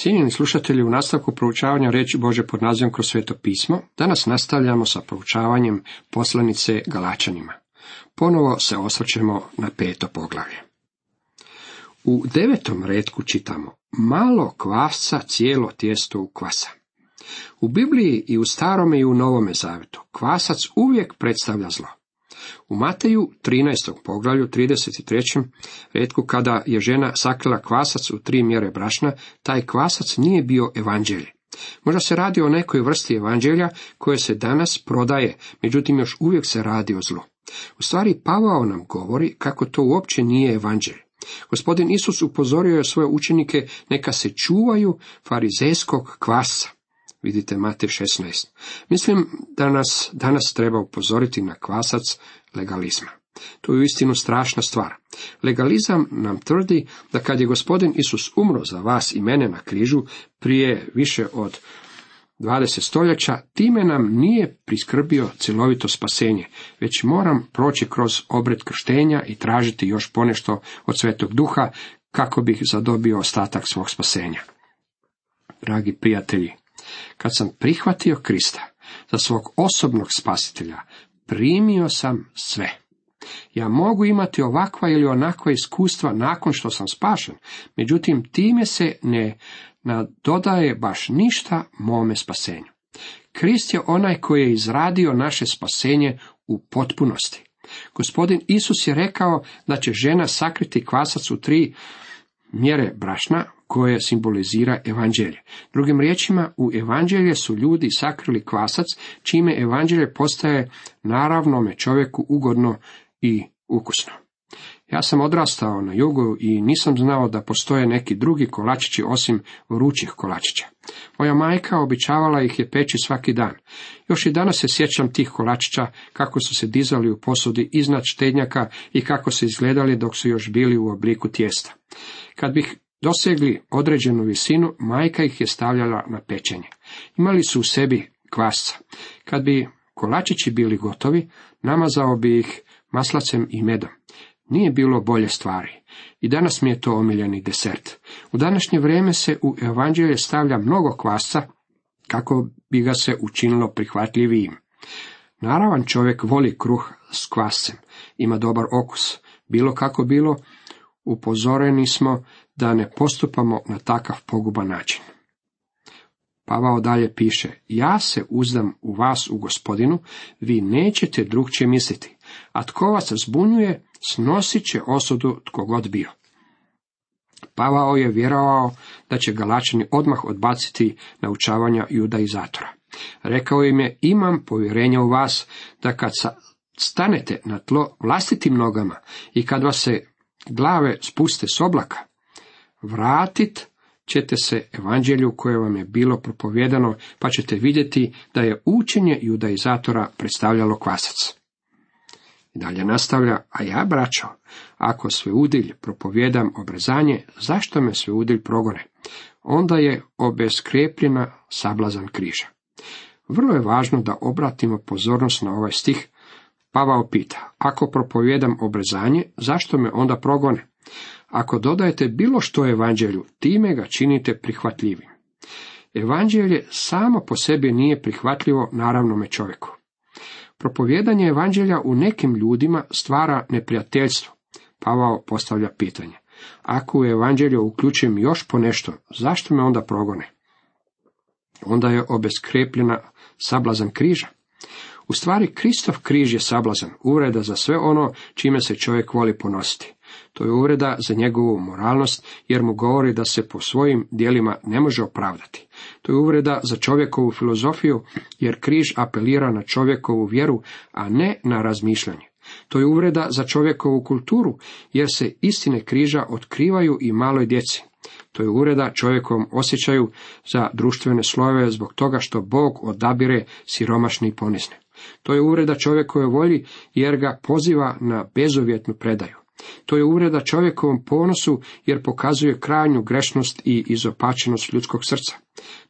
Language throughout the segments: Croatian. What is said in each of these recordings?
Cijenjeni slušatelji, u nastavku proučavanja reći Bože pod nazivom kroz sveto pismo, danas nastavljamo sa proučavanjem poslanice Galačanima. Ponovo se osvrćemo na peto poglavlje. U devetom redku čitamo, malo kvasca cijelo tijesto u kvasa. U Bibliji i u starome i u novome zavetu kvasac uvijek predstavlja zlo. U Mateju 13. poglavlju 33. redku kada je žena sakrila kvasac u tri mjere brašna, taj kvasac nije bio evanđelje. Možda se radi o nekoj vrsti evanđelja koje se danas prodaje, međutim još uvijek se radi o zlu. U stvari Pavao nam govori kako to uopće nije evanđelje. Gospodin Isus upozorio je svoje učenike neka se čuvaju farizejskog kvasa. Vidite Matej 16. Mislim da nas danas treba upozoriti na kvasac legalizma. To je uistinu strašna stvar. Legalizam nam tvrdi da kad je gospodin Isus umro za vas i mene na križu prije više od 20 stoljeća, time nam nije priskrbio cjelovito spasenje, već moram proći kroz obred krštenja i tražiti još ponešto od svetog duha kako bih zadobio ostatak svog spasenja. Dragi prijatelji, kad sam prihvatio Krista za svog osobnog spasitelja, primio sam sve. Ja mogu imati ovakva ili onakva iskustva nakon što sam spašen, međutim time se ne nadodaje baš ništa mome spasenju. Krist je onaj koji je izradio naše spasenje u potpunosti. Gospodin Isus je rekao da će žena sakriti kvasac u tri mjere brašna koje simbolizira evanđelje. Drugim riječima, u evanđelje su ljudi sakrili kvasac, čime evanđelje postaje naravnome čovjeku ugodno i ukusno. Ja sam odrastao na jugu i nisam znao da postoje neki drugi kolačići osim vrućih kolačića. Moja majka običavala ih je peći svaki dan. Još i danas se sjećam tih kolačića, kako su se dizali u posudi iznad štednjaka i kako se izgledali dok su još bili u obliku tijesta. Kad bih dosegli određenu visinu, majka ih je stavljala na pečenje. Imali su u sebi kvasca. Kad bi kolačići bili gotovi, namazao bi ih maslacem i medom. Nije bilo bolje stvari. I danas mi je to omiljeni desert. U današnje vrijeme se u evanđelje stavlja mnogo kvasca, kako bi ga se učinilo prihvatljivijim. Naravan čovjek voli kruh s kvascem, ima dobar okus. Bilo kako bilo, upozoreni smo da ne postupamo na takav poguban način. Pavao dalje piše, ja se uzdam u vas u gospodinu, vi nećete drugčije misliti, a tko vas zbunjuje, snosit će osudu tko god bio. Pavao je vjerovao da će Galačani odmah odbaciti naučavanja judaizatora. Rekao im je, imam povjerenja u vas, da kad stanete na tlo vlastitim nogama i kad vas se glave spuste s oblaka, vratit ćete se evanđelju koje vam je bilo propovjedano, pa ćete vidjeti da je učenje judaizatora predstavljalo kvasac. I dalje nastavlja, a ja, braćo, ako sve udilj propovjedam obrezanje, zašto me sve udilj progone? Onda je obeskrepljena sablazan križa. Vrlo je važno da obratimo pozornost na ovaj stih. Pavao pita, ako propovjedam obrezanje, zašto me onda progone? Ako dodajete bilo što evanđelju, time ga činite prihvatljivim. Evanđelje samo po sebi nije prihvatljivo naravnome čovjeku. Propovjedanje evanđelja u nekim ljudima stvara neprijateljstvo. Pavao postavlja pitanje. Ako u evanđelju uključujem još po nešto, zašto me onda progone? Onda je obeskrepljena sablazan križa. U stvari, Kristov križ je sablazan, uvreda za sve ono čime se čovjek voli ponositi. To je uvreda za njegovu moralnost, jer mu govori da se po svojim dijelima ne može opravdati. To je uvreda za čovjekovu filozofiju, jer križ apelira na čovjekovu vjeru, a ne na razmišljanje. To je uvreda za čovjekovu kulturu, jer se istine križa otkrivaju i maloj djeci. To je uvreda čovjekovom osjećaju za društvene slojeve zbog toga što Bog odabire siromašni i ponizne. To je uvreda čovjekove volji jer ga poziva na bezuvjetnu predaju. To je uvreda čovjekovom ponosu jer pokazuje krajnju grešnost i izopačenost ljudskog srca.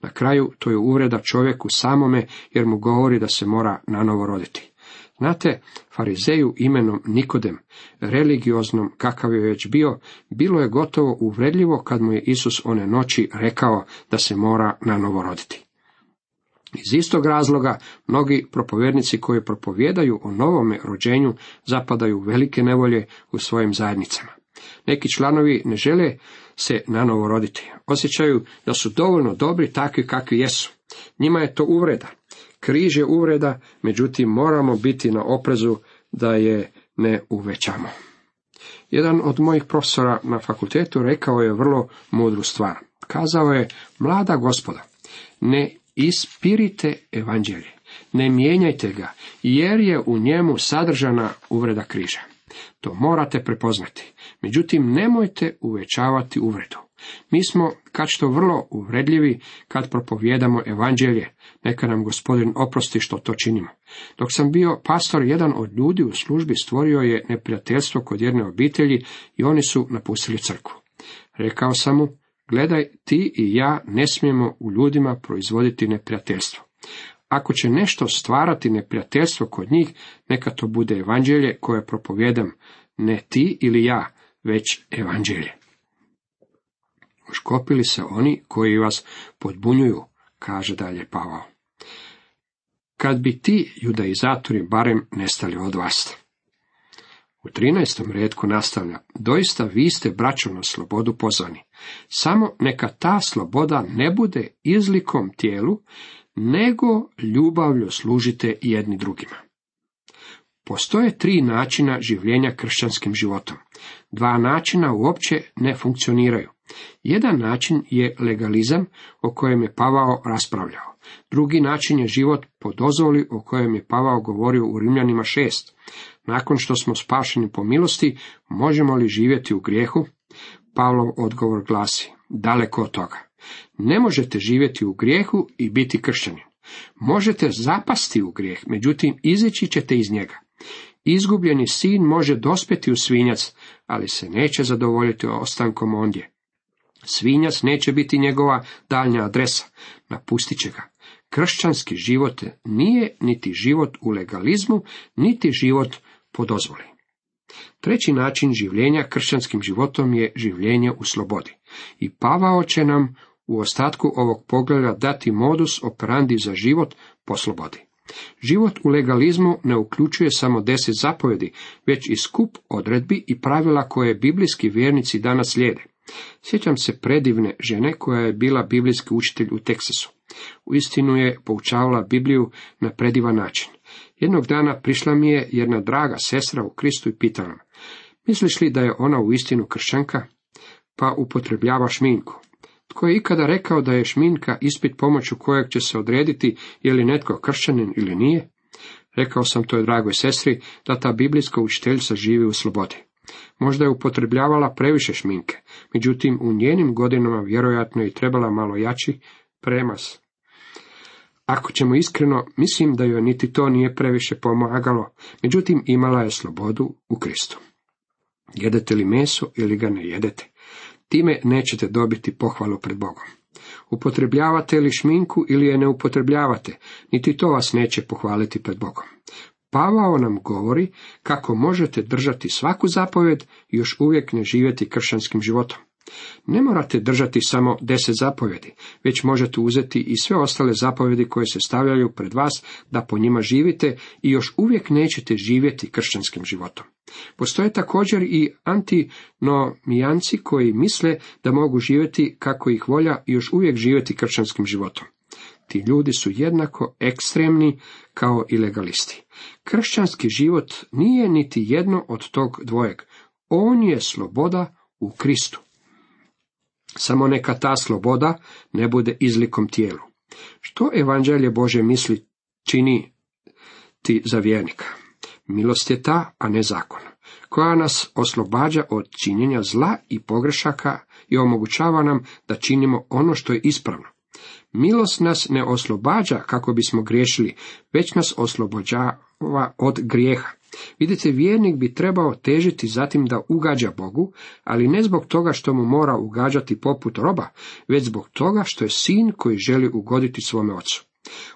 Na kraju to je uvreda čovjeku samome jer mu govori da se mora nanovo roditi. Znate, farizeju imenom Nikodem, religioznom kakav je već bio, bilo je gotovo uvredljivo kad mu je Isus one noći rekao da se mora na novo roditi. Iz istog razloga mnogi propovjednici koji propovjedaju o novome rođenju zapadaju velike nevolje u svojim zajednicama. Neki članovi ne žele se nanovo roditi. Osjećaju da su dovoljno dobri takvi kakvi jesu. Njima je to uvreda. Križ je uvreda, međutim moramo biti na oprezu da je ne uvećamo. Jedan od mojih profesora na fakultetu rekao je vrlo mudru stvar. Kazao je, mlada gospoda, ne ispirite evanđelje, ne mijenjajte ga, jer je u njemu sadržana uvreda križa. To morate prepoznati. Međutim, nemojte uvećavati uvredu. Mi smo, kad što vrlo uvredljivi, kad propovjedamo evanđelje, neka nam gospodin oprosti što to činimo. Dok sam bio pastor, jedan od ljudi u službi stvorio je neprijateljstvo kod jedne obitelji i oni su napustili crkvu. Rekao sam mu, gledaj, ti i ja ne smijemo u ljudima proizvoditi neprijateljstvo. Ako će nešto stvarati neprijateljstvo kod njih, neka to bude evanđelje koje propovjedam, ne ti ili ja, već evanđelje. Uškopili se oni koji vas podbunjuju, kaže dalje Pavao. Kad bi ti judaizatori barem nestali od vas. U 13. redku nastavlja, doista vi ste braćo na slobodu pozvani. Samo neka ta sloboda ne bude izlikom tijelu, nego ljubavlju služite jedni drugima. Postoje tri načina življenja kršćanskim životom. Dva načina uopće ne funkcioniraju. Jedan način je legalizam o kojem je Pavao raspravljao. Drugi način je život po dozvoli o kojem je Pavao govorio u Rimljanima šest. Nakon što smo spašeni po milosti, možemo li živjeti u grijehu? Pavlov odgovor glasi, daleko od toga. Ne možete živjeti u grijehu i biti kršćanin. Možete zapasti u grijeh, međutim izići ćete iz njega. Izgubljeni sin može dospjeti u svinjac, ali se neće zadovoljiti ostankom ondje. Svinjac neće biti njegova daljnja adresa, napustit će ga. Kršćanski život nije niti život u legalizmu, niti život po dozvoli. Treći način življenja kršćanskim životom je življenje u slobodi. I Pavao će nam u ostatku ovog pogleda dati modus operandi za život po slobodi. Život u legalizmu ne uključuje samo deset zapovjedi, već i skup odredbi i pravila koje biblijski vjernici danas slijede. Sjećam se predivne žene koja je bila biblijski učitelj u Teksasu. Uistinu je poučavala Bibliju na predivan način. Jednog dana prišla mi je jedna draga sestra u Kristu i pitala me, misliš li da je ona uistinu kršćanka? Pa upotrebljava šminku. Tko je ikada rekao da je šminka ispit pomoću kojeg će se odrediti je li netko kršćanin ili nije? Rekao sam toj dragoj sestri da ta biblijska učiteljica živi u slobodi. Možda je upotrebljavala previše šminke, međutim u njenim godinama vjerojatno je trebala malo jači premas. Ako ćemo iskreno, mislim da joj niti to nije previše pomagalo, međutim imala je slobodu u Kristu. Jedete li meso ili ga ne jedete? Time nećete dobiti pohvalu pred Bogom. Upotrebljavate li šminku ili je ne upotrebljavate, niti to vas neće pohvaliti pred Bogom. Pavao nam govori kako možete držati svaku zapovjed i još uvijek ne živjeti kršćanskim životom. Ne morate držati samo deset zapovjedi, već možete uzeti i sve ostale zapovjedi koje se stavljaju pred vas da po njima živite i još uvijek nećete živjeti kršćanskim životom. Postoje također i antinomijanci koji misle da mogu živjeti kako ih volja i još uvijek živjeti kršćanskim životom. Ti ljudi su jednako ekstremni kao i legalisti. Kršćanski život nije niti jedno od tog dvojeg. On je sloboda u Kristu. Samo neka ta sloboda ne bude izlikom tijelu. Što evanđelje Bože misli čini ti za vjernika? Milost je ta, a ne zakon, koja nas oslobađa od činjenja zla i pogrešaka i omogućava nam da činimo ono što je ispravno. Milost nas ne oslobađa kako bismo griješili, već nas oslobođava od grijeha. Vidite, vjernik bi trebao težiti zatim da ugađa Bogu, ali ne zbog toga što mu mora ugađati poput roba, već zbog toga što je sin koji želi ugoditi svome ocu.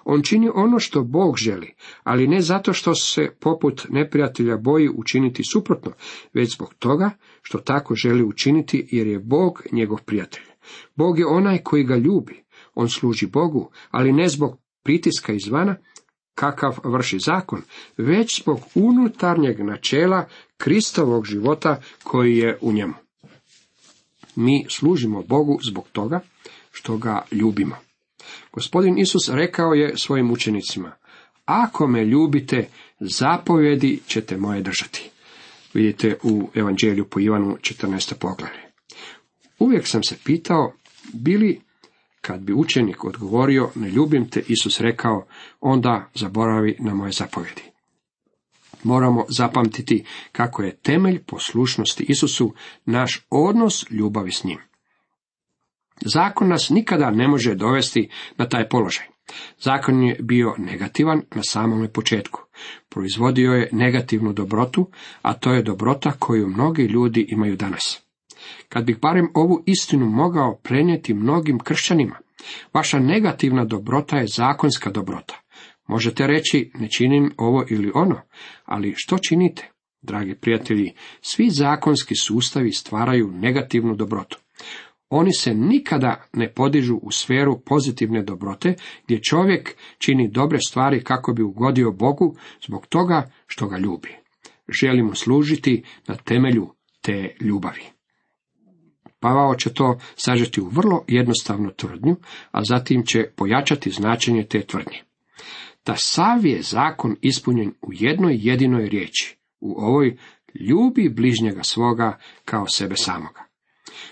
On čini ono što Bog želi, ali ne zato što se poput neprijatelja boji učiniti suprotno, već zbog toga što tako želi učiniti jer je Bog njegov prijatelj. Bog je onaj koji ga ljubi. On služi Bogu, ali ne zbog pritiska izvana, kakav vrši zakon, već zbog unutarnjeg načela Kristovog života koji je u njemu. Mi služimo Bogu zbog toga što ga ljubimo. Gospodin Isus rekao je svojim učenicima, ako me ljubite, zapovjedi ćete moje držati. Vidite u Evanđelju po Ivanu 14. poglavlje. Uvijek sam se pitao, bili kad bi učenik odgovorio, ne ljubim te, Isus rekao, onda zaboravi na moje zapovjedi. Moramo zapamtiti kako je temelj poslušnosti Isusu naš odnos ljubavi s njim. Zakon nas nikada ne može dovesti na taj položaj. Zakon je bio negativan na samome početku. Proizvodio je negativnu dobrotu, a to je dobrota koju mnogi ljudi imaju danas. Kad bih barem ovu istinu mogao prenijeti mnogim kršćanima, vaša negativna dobrota je zakonska dobrota. Možete reći, ne činim ovo ili ono, ali što činite? Dragi prijatelji, svi zakonski sustavi stvaraju negativnu dobrotu. Oni se nikada ne podižu u sferu pozitivne dobrote, gdje čovjek čini dobre stvari kako bi ugodio Bogu zbog toga što ga ljubi. Želimo služiti na temelju te ljubavi. Pavao će to sažeti u vrlo jednostavnu tvrdnju, a zatim će pojačati značenje te tvrdnje. Da sav je zakon ispunjen u jednoj jedinoj riječi, u ovoj ljubi bližnjega svoga kao sebe samoga.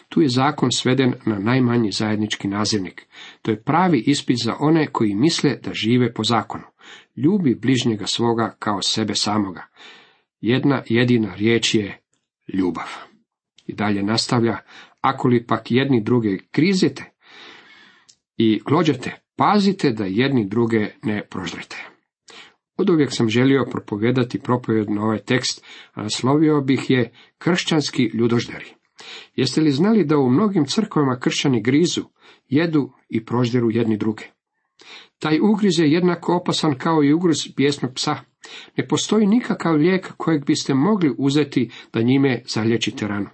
Tu je zakon sveden na najmanji zajednički nazivnik. To je pravi ispit za one koji misle da žive po zakonu. Ljubi bližnjega svoga kao sebe samoga. Jedna jedina riječ je ljubav. I dalje nastavlja, ako li pak jedni druge krizite i glođete, pazite da jedni druge ne prožrete. Od uvijek sam želio propovedati propovjed na ovaj tekst, a naslovio bih je kršćanski ljudožderi. Jeste li znali da u mnogim crkvama kršćani grizu, jedu i prožderu jedni druge? Taj ugriz je jednako opasan kao i ugriz bijesnog psa. Ne postoji nikakav lijek kojeg biste mogli uzeti da njime zalječite ranu.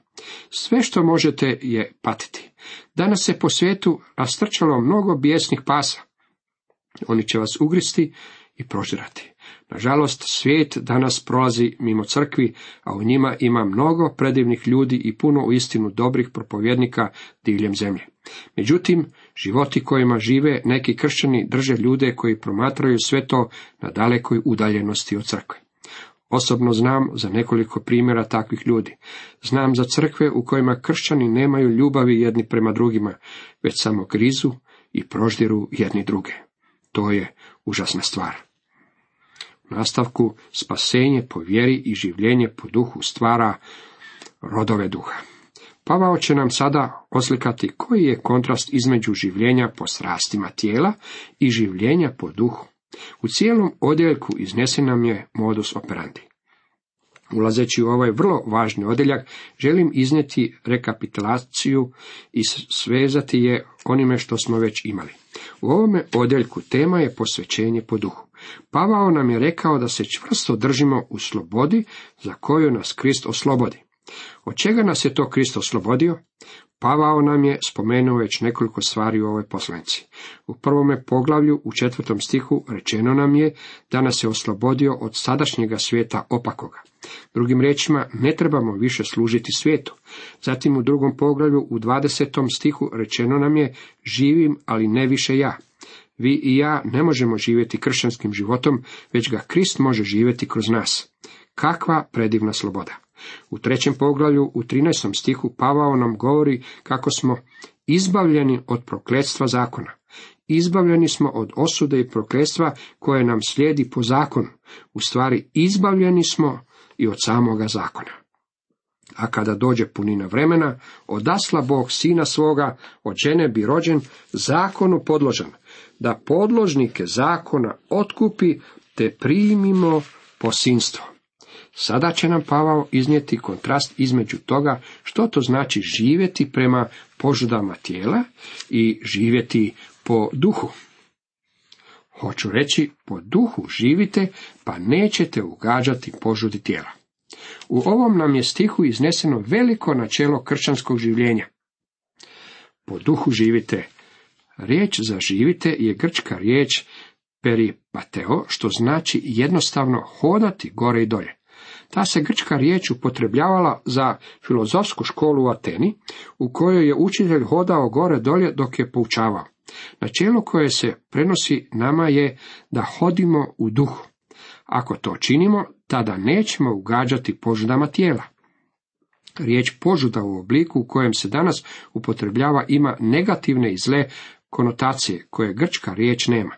Sve što možete je patiti. Danas se po svijetu rastrčalo mnogo bijesnih pasa. Oni će vas ugristi i prožirati. Nažalost, svijet danas prolazi mimo crkvi, a u njima ima mnogo predivnih ljudi i puno uistinu dobrih propovjednika diljem zemlje. Međutim, životi kojima žive neki kršćani drže ljude koji promatraju sve to na dalekoj udaljenosti od crkve. Osobno znam za nekoliko primjera takvih ljudi. Znam za crkve u kojima kršćani nemaju ljubavi jedni prema drugima, već samo grizu i proždiru jedni druge. To je užasna stvar. U nastavku spasenje po vjeri i življenje po duhu stvara rodove duha. Pavao će nam sada oslikati koji je kontrast između življenja po strastima tijela i življenja po duhu. U cijelom odjeljku iznesen nam je modus operandi. Ulazeći u ovaj vrlo važni odjeljak, želim iznijeti rekapitulaciju i svezati je onime što smo već imali. U ovome odjeljku tema je posvećenje po duhu. Pavao nam je rekao da se čvrsto držimo u slobodi za koju nas Krist oslobodi. Od čega nas je to Krist oslobodio? Pavao nam je spomenuo već nekoliko stvari u ovoj poslanici. U prvome poglavlju u četvrtom stihu rečeno nam je da nas je oslobodio od sadašnjega svijeta opakoga. Drugim riječima, ne trebamo više služiti svijetu. Zatim u drugom poglavlju u dvadesetom stihu rečeno nam je živim, ali ne više ja. Vi i ja ne možemo živjeti kršćanskim životom, već ga Krist može živjeti kroz nas. Kakva predivna sloboda! U trećem poglavlju, u 13. stihu, Pavao nam govori kako smo izbavljeni od prokletstva zakona. Izbavljeni smo od osude i prokletstva koje nam slijedi po zakonu. U stvari, izbavljeni smo i od samoga zakona. A kada dođe punina vremena, odasla Bog sina svoga, od žene bi rođen, zakonu podložan, da podložnike zakona otkupi, te primimo posinstvo. Sada će nam Pavao iznijeti kontrast između toga što to znači živjeti prema požudama tijela i živjeti po duhu. Hoću reći, po duhu živite, pa nećete ugađati požudi tijela. U ovom nam je stihu izneseno veliko načelo kršćanskog življenja. Po duhu živite. Riječ za živite je grčka riječ peripateo, što znači jednostavno hodati gore i dolje. Ta se grčka riječ upotrebljavala za filozofsku školu u Ateni, u kojoj je učitelj hodao gore dolje dok je poučavao. Načelo koje se prenosi nama je da hodimo u duhu. Ako to činimo, tada nećemo ugađati požudama tijela. Riječ požuda u obliku u kojem se danas upotrebljava ima negativne i zle konotacije koje grčka riječ nema.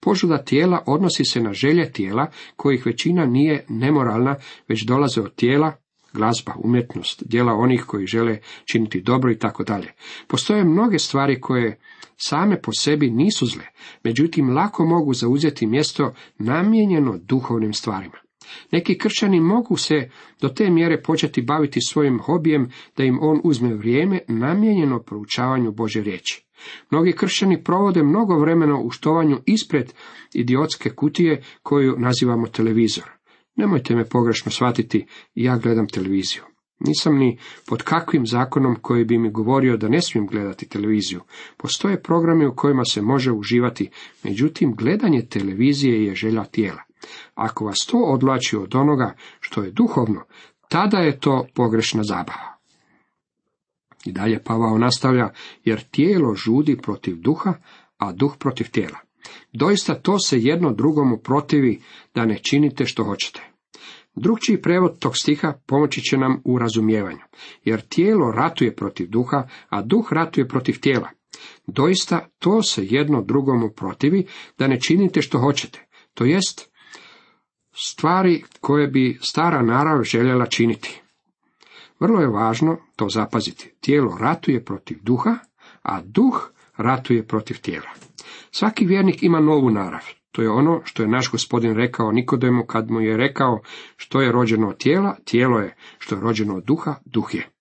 Požuda tijela odnosi se na želje tijela, kojih većina nije nemoralna, već dolaze od tijela, glazba, umjetnost, djela onih koji žele činiti dobro i tako dalje. Postoje mnoge stvari koje same po sebi nisu zle, međutim lako mogu zauzeti mjesto namijenjeno duhovnim stvarima. Neki kršćani mogu se do te mjere početi baviti svojim hobijem da im on uzme vrijeme namijenjeno proučavanju Bože riječi. Mnogi kršćani provode mnogo vremena u štovanju ispred idiotske kutije koju nazivamo televizor. Nemojte me pogrešno shvatiti, ja gledam televiziju. Nisam ni pod kakvim zakonom koji bi mi govorio da ne smijem gledati televiziju. Postoje programi u kojima se može uživati, međutim gledanje televizije je želja tijela. Ako vas to odlači od onoga što je duhovno, tada je to pogrešna zabava. I dalje Pavao nastavlja, jer tijelo žudi protiv duha, a duh protiv tijela. Doista to se jedno drugomu protivi da ne činite što hoćete. Drugčiji prevod tog stiha pomoći će nam u razumijevanju, jer tijelo ratuje protiv duha, a duh ratuje protiv tijela. Doista to se jedno drugomu protivi da ne činite što hoćete, to jest stvari koje bi stara narav željela činiti. Vrlo je važno to zapaziti. Tijelo ratuje protiv duha, a duh ratuje protiv tijela. Svaki vjernik ima novu narav. To je ono što je naš gospodin rekao Nikodemu kad mu je rekao što je rođeno od tijela, tijelo je, što je rođeno od duha, duh je.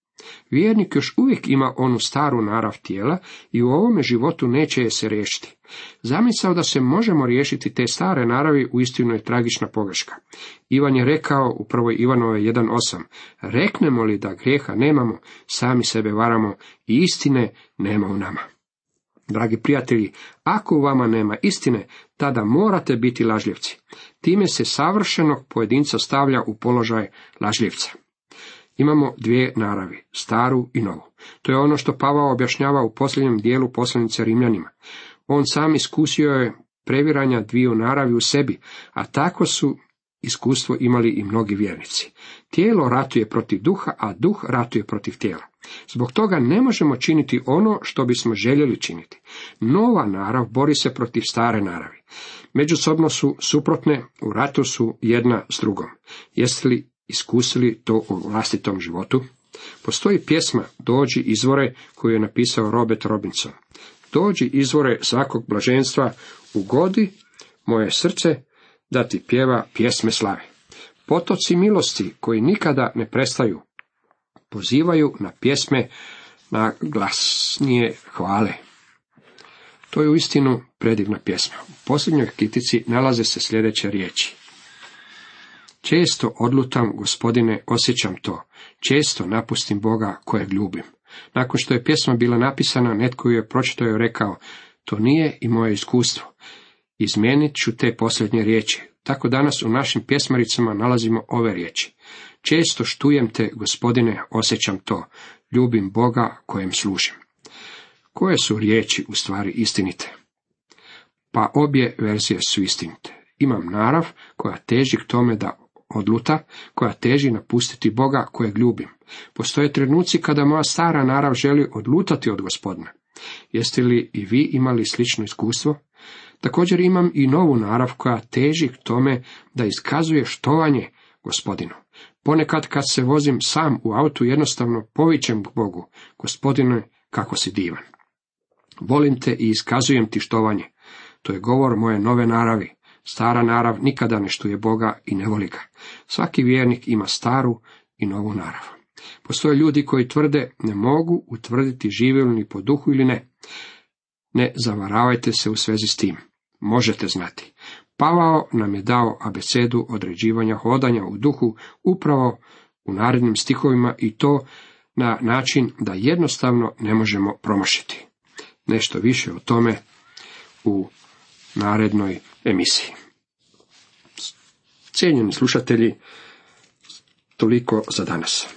Vjernik još uvijek ima onu staru narav tijela i u ovome životu neće je se riješiti. Zamisao da se možemo riješiti te stare naravi uistinu je tragična pogreška. Ivan je rekao u prvoj Ivanove 1.8. Reknemo li da grijeha nemamo, sami sebe varamo i istine nema u nama. Dragi prijatelji, ako u vama nema istine, tada morate biti lažljivci. Time se savršenog pojedinca stavlja u položaj lažljivca. Imamo dvije naravi, staru i novu. To je ono što Pavao objašnjava u posljednjem dijelu poslanice Rimljanima. On sam iskusio je previranja dviju naravi u sebi, a tako su iskustvo imali i mnogi vjernici. Tijelo ratuje protiv duha, a duh ratuje protiv tijela. Zbog toga ne možemo činiti ono što bismo željeli činiti. Nova narav bori se protiv stare naravi. Međusobno su suprotne, u ratu su jedna s drugom. Jeste iskusili to u vlastitom životu? Postoji pjesma Dođi izvore koju je napisao Robert Robinson. Dođi izvore svakog blaženstva, ugodi moje srce da ti pjeva pjesme slave. Potoci milosti koji nikada ne prestaju, pozivaju na pjesme na glasnije hvale. To je uistinu predivna pjesma. U posljednjoj kritici nalaze se sljedeće riječi. Često odlutam, gospodine, osjećam to. Često napustim Boga kojeg ljubim. Nakon što je pjesma bila napisana, netko ju je pročitao i rekao, to nije i moje iskustvo. Izmijenit ću te posljednje riječi. Tako danas u našim pjesmaricama nalazimo ove riječi. Često štujem te, gospodine, osjećam to. Ljubim Boga kojem služim. Koje su riječi u stvari istinite? Pa obje verzije su istinite. Imam narav koja teži k tome da odluta, koja teži napustiti Boga kojeg ljubim. Postoje trenuci kada moja stara narav želi odlutati od gospodina. Jeste li i vi imali slično iskustvo? Također imam i novu narav koja teži k tome da iskazuje štovanje gospodinu. Ponekad kad se vozim sam u autu jednostavno povićem Bogu, gospodine, kako si divan. Volim te i iskazujem ti štovanje. To je govor moje nove naravi. Stara narav nikada ne štuje Boga i ne voli ga. Svaki vjernik ima staru i novu narav. Postoje ljudi koji tvrde ne mogu utvrditi žive li po duhu ili ne. Ne zavaravajte se u svezi s tim. Možete znati. Pavao nam je dao abecedu određivanja hodanja u duhu upravo u narednim stihovima i to na način da jednostavno ne možemo promašiti. Nešto više o tome u narednoj emisiji. Cijenjeni slušatelji, toliko za danas.